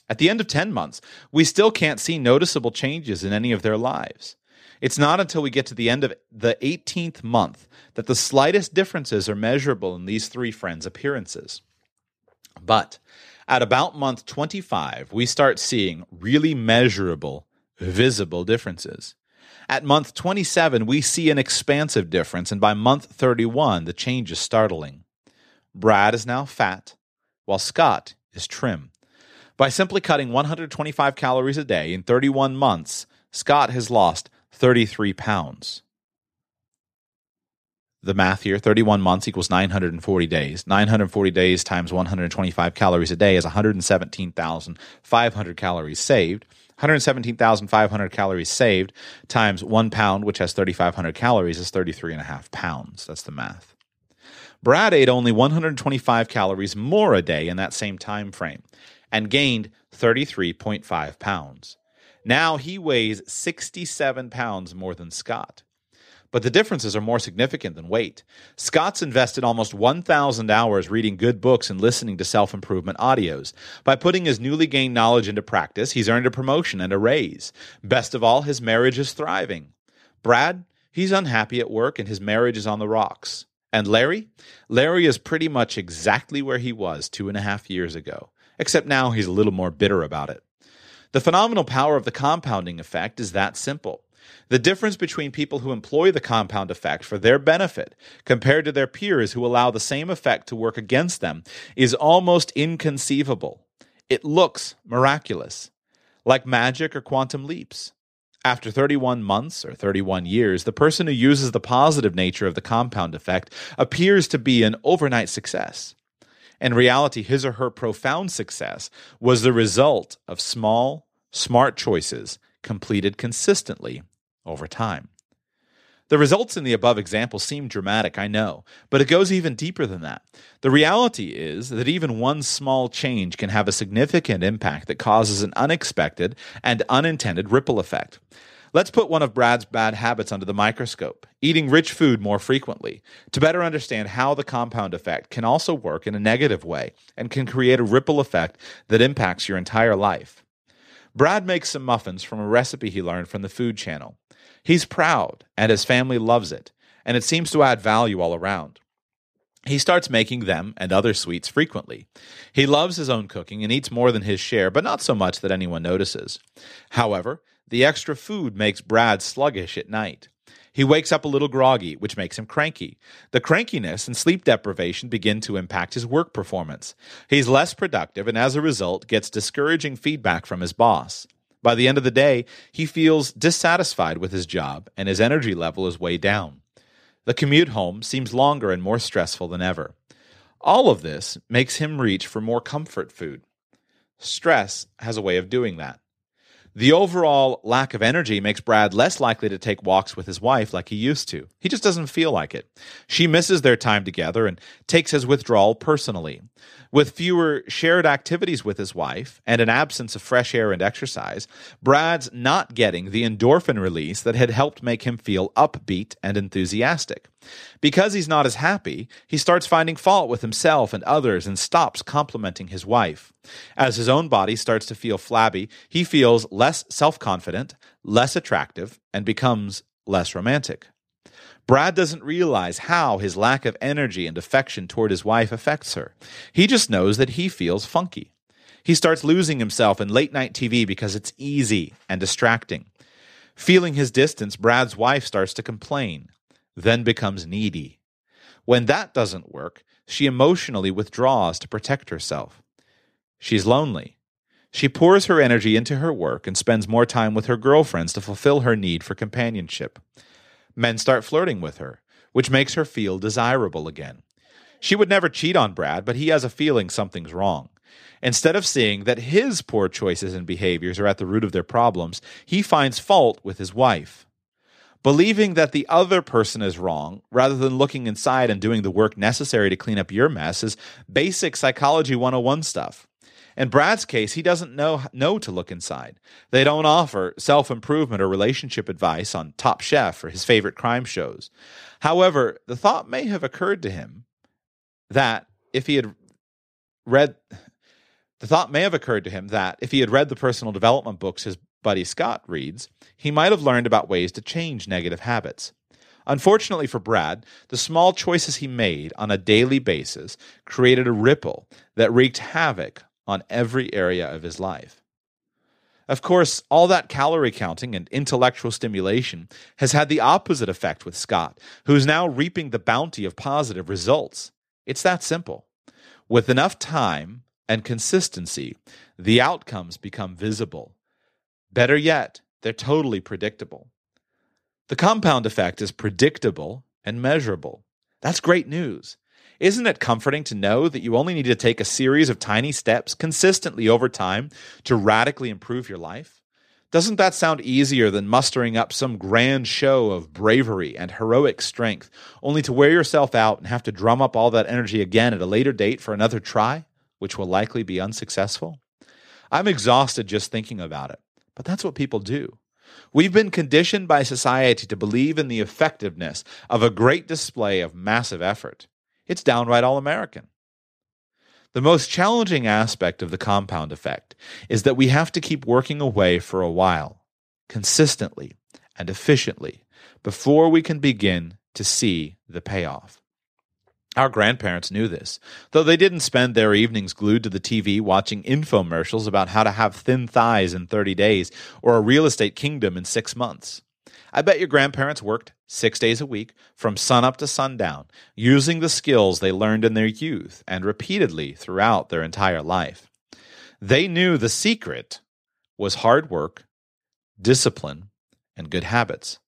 At the end of 10 months, we still can't see noticeable changes in any of their lives. It's not until we get to the end of the 18th month that the slightest differences are measurable in these three friends' appearances. But at about month 25, we start seeing really measurable, visible differences. At month 27, we see an expansive difference, and by month 31, the change is startling. Brad is now fat, while Scott is trim. By simply cutting 125 calories a day in 31 months, Scott has lost 33 pounds the math here 31 months equals 940 days 940 days times 125 calories a day is 117500 calories saved 117,500 calories saved times one pound, which has 3,500 calories, is 33 and a half pounds. That's the math. Brad ate only 125 calories more a day in that same time frame and gained 33.5 pounds. Now he weighs 67 pounds more than Scott but the differences are more significant than weight. Scott's invested almost 1,000 hours reading good books and listening to self improvement audios. By putting his newly gained knowledge into practice, he's earned a promotion and a raise. Best of all, his marriage is thriving. Brad, he's unhappy at work and his marriage is on the rocks. And Larry? Larry is pretty much exactly where he was two and a half years ago, except now he's a little more bitter about it. The phenomenal power of the compounding effect is that simple. The difference between people who employ the compound effect for their benefit compared to their peers who allow the same effect to work against them is almost inconceivable. It looks miraculous, like magic or quantum leaps. After 31 months or 31 years, the person who uses the positive nature of the compound effect appears to be an overnight success. In reality, his or her profound success was the result of small, smart choices completed consistently over time. The results in the above example seem dramatic, I know, but it goes even deeper than that. The reality is that even one small change can have a significant impact that causes an unexpected and unintended ripple effect. Let's put one of Brad's bad habits under the microscope eating rich food more frequently to better understand how the compound effect can also work in a negative way and can create a ripple effect that impacts your entire life. Brad makes some muffins from a recipe he learned from the Food Channel. He's proud, and his family loves it, and it seems to add value all around. He starts making them and other sweets frequently. He loves his own cooking and eats more than his share, but not so much that anyone notices. However, the extra food makes Brad sluggish at night. He wakes up a little groggy, which makes him cranky. The crankiness and sleep deprivation begin to impact his work performance. He's less productive and as a result gets discouraging feedback from his boss. By the end of the day, he feels dissatisfied with his job and his energy level is way down. The commute home seems longer and more stressful than ever. All of this makes him reach for more comfort food. Stress has a way of doing that. The overall lack of energy makes Brad less likely to take walks with his wife like he used to. He just doesn't feel like it. She misses their time together and takes his withdrawal personally. With fewer shared activities with his wife and an absence of fresh air and exercise, Brad's not getting the endorphin release that had helped make him feel upbeat and enthusiastic. Because he's not as happy, he starts finding fault with himself and others and stops complimenting his wife. As his own body starts to feel flabby, he feels less self confident, less attractive, and becomes less romantic. Brad doesn't realize how his lack of energy and affection toward his wife affects her. He just knows that he feels funky. He starts losing himself in late night TV because it's easy and distracting. Feeling his distance, Brad's wife starts to complain, then becomes needy. When that doesn't work, she emotionally withdraws to protect herself. She's lonely. She pours her energy into her work and spends more time with her girlfriends to fulfill her need for companionship. Men start flirting with her, which makes her feel desirable again. She would never cheat on Brad, but he has a feeling something's wrong. Instead of seeing that his poor choices and behaviors are at the root of their problems, he finds fault with his wife. Believing that the other person is wrong, rather than looking inside and doing the work necessary to clean up your mess, is basic psychology 101 stuff. In Brad's case, he doesn't know know to look inside. They don't offer self-improvement or relationship advice on Top Chef or his favorite crime shows. However, the thought may have occurred to him that if he had read the thought may have occurred to him that if he had read the personal development books his buddy Scott reads, he might have learned about ways to change negative habits. Unfortunately for Brad, the small choices he made on a daily basis created a ripple that wreaked havoc on every area of his life. Of course, all that calorie counting and intellectual stimulation has had the opposite effect with Scott, who is now reaping the bounty of positive results. It's that simple. With enough time and consistency, the outcomes become visible. Better yet, they're totally predictable. The compound effect is predictable and measurable. That's great news. Isn't it comforting to know that you only need to take a series of tiny steps consistently over time to radically improve your life? Doesn't that sound easier than mustering up some grand show of bravery and heroic strength, only to wear yourself out and have to drum up all that energy again at a later date for another try? which will likely be unsuccessful? I'm exhausted just thinking about it, but that's what people do. We've been conditioned by society to believe in the effectiveness of a great display of massive effort. It's downright all American. The most challenging aspect of the compound effect is that we have to keep working away for a while, consistently and efficiently, before we can begin to see the payoff. Our grandparents knew this, though they didn't spend their evenings glued to the TV watching infomercials about how to have thin thighs in 30 days or a real estate kingdom in six months. I bet your grandparents worked six days a week from sunup to sundown, using the skills they learned in their youth and repeatedly throughout their entire life. They knew the secret was hard work, discipline, and good habits.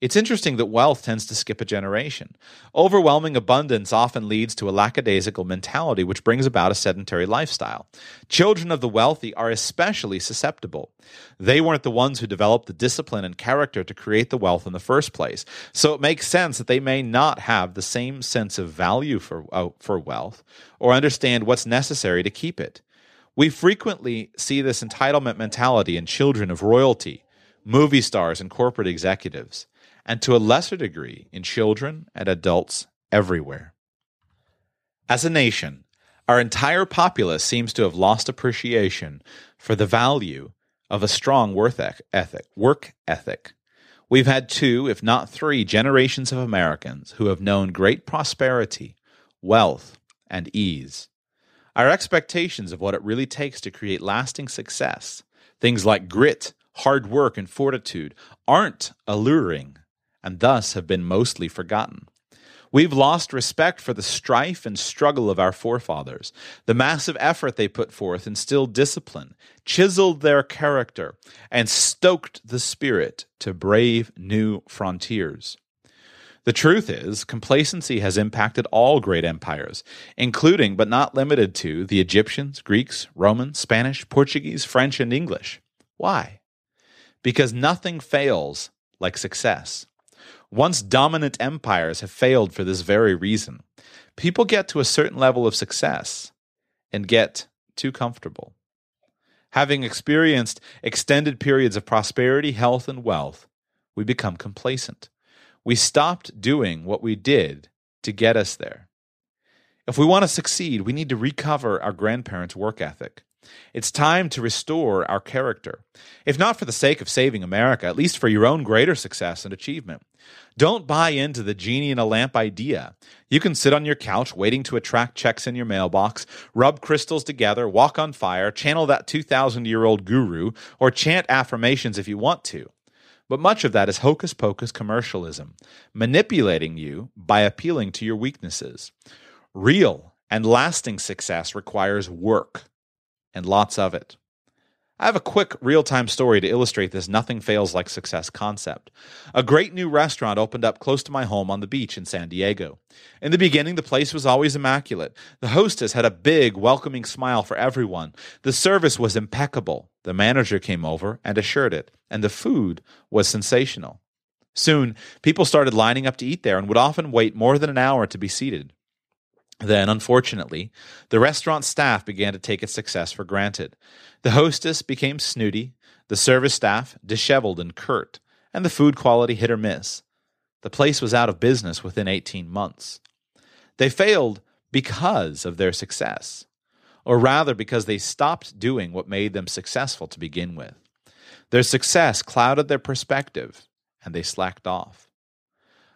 It's interesting that wealth tends to skip a generation. Overwhelming abundance often leads to a lackadaisical mentality, which brings about a sedentary lifestyle. Children of the wealthy are especially susceptible. They weren't the ones who developed the discipline and character to create the wealth in the first place. So it makes sense that they may not have the same sense of value for, uh, for wealth or understand what's necessary to keep it. We frequently see this entitlement mentality in children of royalty, movie stars, and corporate executives and to a lesser degree in children and adults everywhere. As a nation, our entire populace seems to have lost appreciation for the value of a strong work ethic, work ethic. We've had two, if not three, generations of Americans who have known great prosperity, wealth, and ease. Our expectations of what it really takes to create lasting success, things like grit, hard work, and fortitude, aren't alluring and thus have been mostly forgotten. We've lost respect for the strife and struggle of our forefathers. The massive effort they put forth instilled discipline, chiseled their character, and stoked the spirit to brave new frontiers. The truth is, complacency has impacted all great empires, including but not limited to the Egyptians, Greeks, Romans, Spanish, Portuguese, French, and English. Why? Because nothing fails like success. Once dominant empires have failed for this very reason. People get to a certain level of success and get too comfortable. Having experienced extended periods of prosperity, health, and wealth, we become complacent. We stopped doing what we did to get us there. If we want to succeed, we need to recover our grandparents' work ethic. It's time to restore our character. If not for the sake of saving America, at least for your own greater success and achievement. Don't buy into the genie in a lamp idea. You can sit on your couch waiting to attract checks in your mailbox, rub crystals together, walk on fire, channel that 2,000 year old guru, or chant affirmations if you want to. But much of that is hocus pocus commercialism, manipulating you by appealing to your weaknesses. Real and lasting success requires work, and lots of it. I have a quick real time story to illustrate this nothing fails like success concept. A great new restaurant opened up close to my home on the beach in San Diego. In the beginning, the place was always immaculate. The hostess had a big, welcoming smile for everyone. The service was impeccable. The manager came over and assured it, and the food was sensational. Soon, people started lining up to eat there and would often wait more than an hour to be seated. Then, unfortunately, the restaurant staff began to take its success for granted. The hostess became snooty, the service staff disheveled and curt, and the food quality hit or miss. The place was out of business within 18 months. They failed because of their success, or rather, because they stopped doing what made them successful to begin with. Their success clouded their perspective, and they slacked off.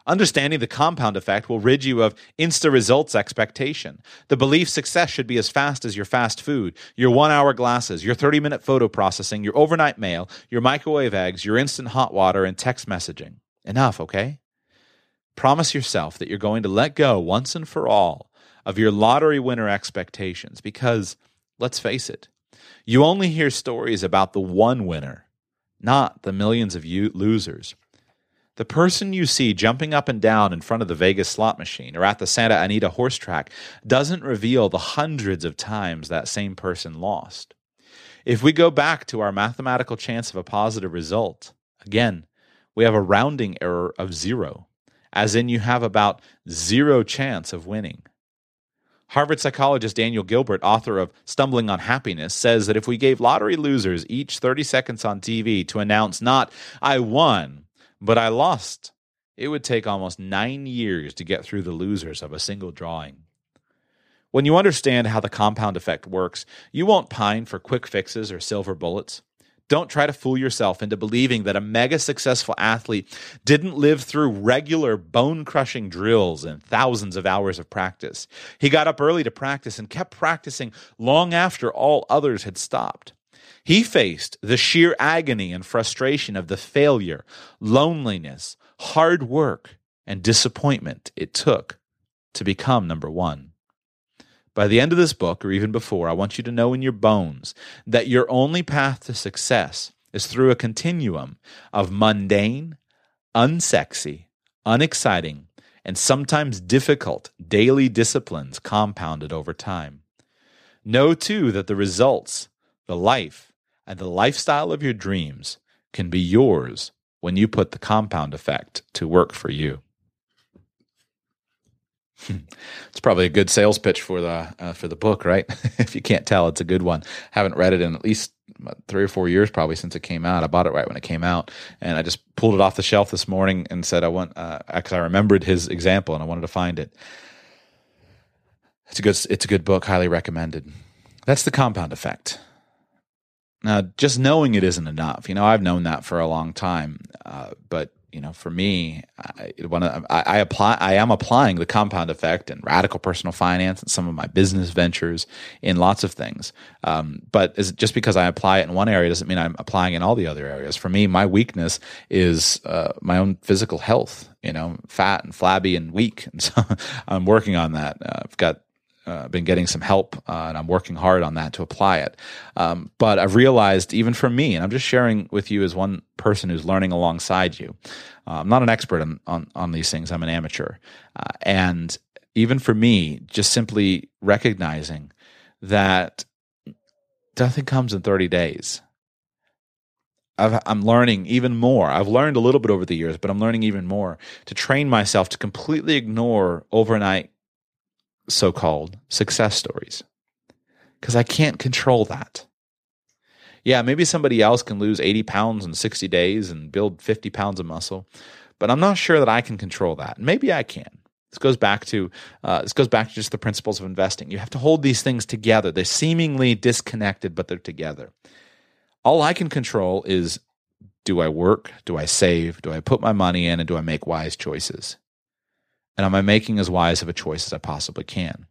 Understanding the compound effect will rid you of insta results expectation. The belief success should be as fast as your fast food, your one hour glasses, your 30 minute photo processing, your overnight mail, your microwave eggs, your instant hot water, and text messaging. Enough, okay? Promise yourself that you're going to let go once and for all of your lottery winner expectations because, let's face it, you only hear stories about the one winner, not the millions of you losers. The person you see jumping up and down in front of the Vegas slot machine or at the Santa Anita horse track doesn't reveal the hundreds of times that same person lost. If we go back to our mathematical chance of a positive result, again, we have a rounding error of zero, as in you have about zero chance of winning. Harvard psychologist Daniel Gilbert, author of Stumbling on Happiness, says that if we gave lottery losers each 30 seconds on TV to announce not, I won, but I lost. It would take almost nine years to get through the losers of a single drawing. When you understand how the compound effect works, you won't pine for quick fixes or silver bullets. Don't try to fool yourself into believing that a mega successful athlete didn't live through regular bone crushing drills and thousands of hours of practice. He got up early to practice and kept practicing long after all others had stopped. He faced the sheer agony and frustration of the failure, loneliness, hard work, and disappointment it took to become number one. By the end of this book, or even before, I want you to know in your bones that your only path to success is through a continuum of mundane, unsexy, unexciting, and sometimes difficult daily disciplines compounded over time. Know too that the results, the life, and the lifestyle of your dreams can be yours when you put the compound effect to work for you. it's probably a good sales pitch for the uh, for the book, right? (laughs) if you can't tell, it's a good one. Haven't read it in at least three or four years, probably since it came out. I bought it right when it came out, and I just pulled it off the shelf this morning and said I want because uh, I remembered his example and I wanted to find it. It's a good it's a good book, highly recommended. That's the compound effect. Now, just knowing it isn't enough. You know, I've known that for a long time, uh, but you know, for me, I, I, I, apply, I am applying the compound effect and radical personal finance and some of my business ventures in lots of things. Um, but just because I apply it in one area doesn't mean I'm applying in all the other areas. For me, my weakness is uh, my own physical health. You know, fat and flabby and weak, (laughs) and so I'm working on that. Uh, I've got uh, been getting some help, uh, and I'm working hard on that to apply it. Um, but I've realized, even for me, and I'm just sharing with you as one person who's learning alongside you. Uh, I'm not an expert on, on, on these things. I'm an amateur, uh, and even for me, just simply recognizing that nothing comes in 30 days. i am learning even more. I've learned a little bit over the years, but I'm learning even more to train myself to completely ignore overnight so called success stories because I can't control that. Yeah, maybe somebody else can lose 80 pounds in 60 days and build 50 pounds of muscle, but I'm not sure that I can control that. Maybe I can. This goes back to uh, this goes back to just the principles of investing. You have to hold these things together. They're seemingly disconnected, but they're together. All I can control is do I work? Do I save? Do I put my money in? And do I make wise choices? And am I making as wise of a choice as I possibly can?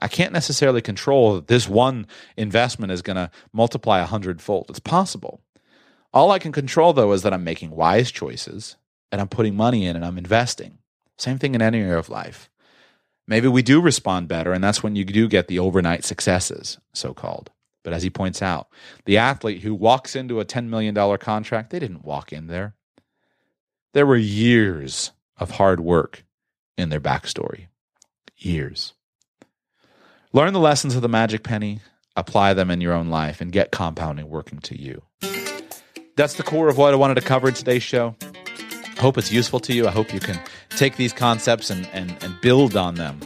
I can't necessarily control that this one investment is going to multiply a hundredfold. It's possible. All I can control, though, is that I'm making wise choices and I'm putting money in and I'm investing. Same thing in any area of life. Maybe we do respond better, and that's when you do get the overnight successes, so called. But as he points out, the athlete who walks into a $10 million contract, they didn't walk in there. There were years of hard work in their backstory. Years. Learn the lessons of the magic penny, apply them in your own life, and get compounding working to you. That's the core of what I wanted to cover in today's show. I hope it's useful to you. I hope you can take these concepts and, and, and build on them.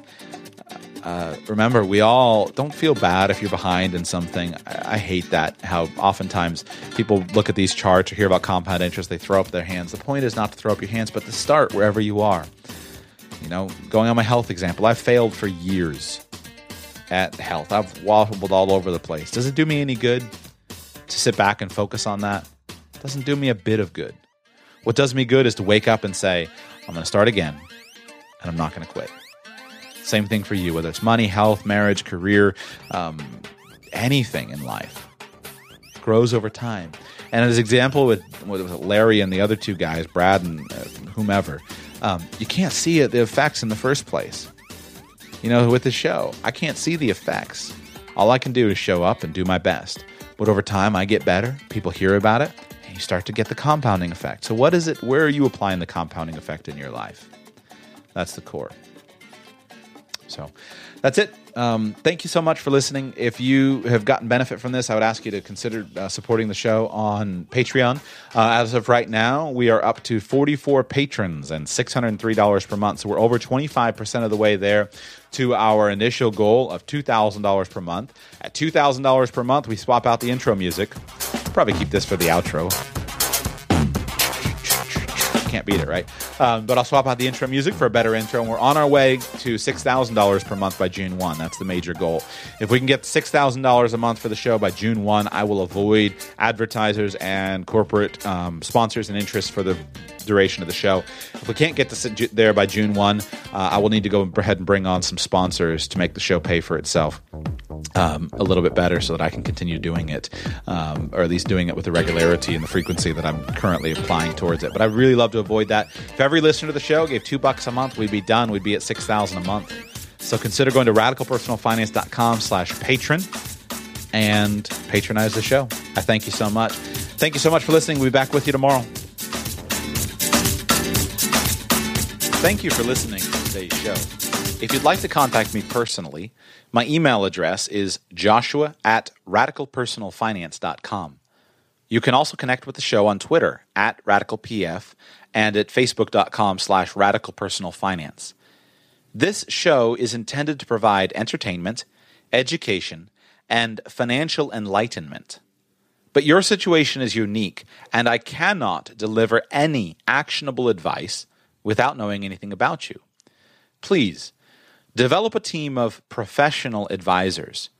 Uh, remember, we all don't feel bad if you're behind in something. I, I, hate that. How oftentimes people look at these charts or hear about compound interest, they throw up their hands. The point is not to throw up your hands, but to start wherever you are. You know, going on my health example, I've failed for years at health. I've wobbled all over the place. Does it do me any good to sit back and focus on that? It doesn't do me a bit of good. What does me good is to wake up and say, I'm going to start again and I'm not going to quit. Same thing for you, whether it's money, health, marriage, career, um, anything in life grows over time. And as example with, with Larry and the other two guys, Brad and uh, whomever, um, you can't see the effects in the first place. You know, with the show, I can't see the effects. All I can do is show up and do my best. But over time, I get better. People hear about it, and you start to get the compounding effect. So, what is it? Where are you applying the compounding effect in your life? That's the core. So, that's it. Um, thank you so much for listening. If you have gotten benefit from this, I would ask you to consider uh, supporting the show on Patreon. Uh, as of right now, we are up to 44 patrons and $603 per month. So we're over 25% of the way there to our initial goal of $2,000 per month. At $2,000 per month, we swap out the intro music. Probably keep this for the outro can't beat it, right? Um, but I'll swap out the intro music for a better intro, and we're on our way to six thousand dollars per month by June one. That's the major goal. If we can get six thousand dollars a month for the show by June one, I will avoid advertisers and corporate um, sponsors and interests for the duration of the show. If we can't get to there by June 1, uh, I will need to go ahead and bring on some sponsors to make the show pay for itself um, a little bit better so that I can continue doing it, um, or at least doing it with the regularity and the frequency that I'm currently applying towards it. But I really love to avoid that. If every listener to the show gave two bucks a month, we'd be done. We'd be at 6000 a month. So consider going to radicalpersonalfinance.com slash patron and patronize the show. I thank you so much. Thank you so much for listening. We'll be back with you tomorrow. Thank you for listening to today's show. If you'd like to contact me personally, my email address is joshua at radicalpersonalfinance.com. You can also connect with the show on Twitter at radicalpf and at facebook.com slash radicalpersonalfinance. This show is intended to provide entertainment, education, and financial enlightenment. But your situation is unique, and I cannot deliver any actionable advice without knowing anything about you. Please develop a team of professional advisors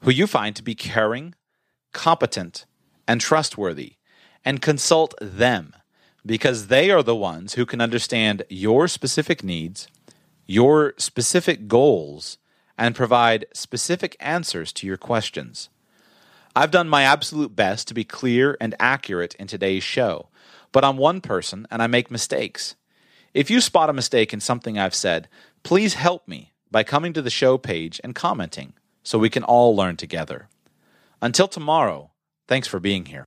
who you find to be caring, competent, and trustworthy, and consult them because they are the ones who can understand your specific needs, your specific goals, and provide specific answers to your questions. I've done my absolute best to be clear and accurate in today's show, but I'm one person and I make mistakes. If you spot a mistake in something I've said, please help me by coming to the show page and commenting so we can all learn together. Until tomorrow, thanks for being here.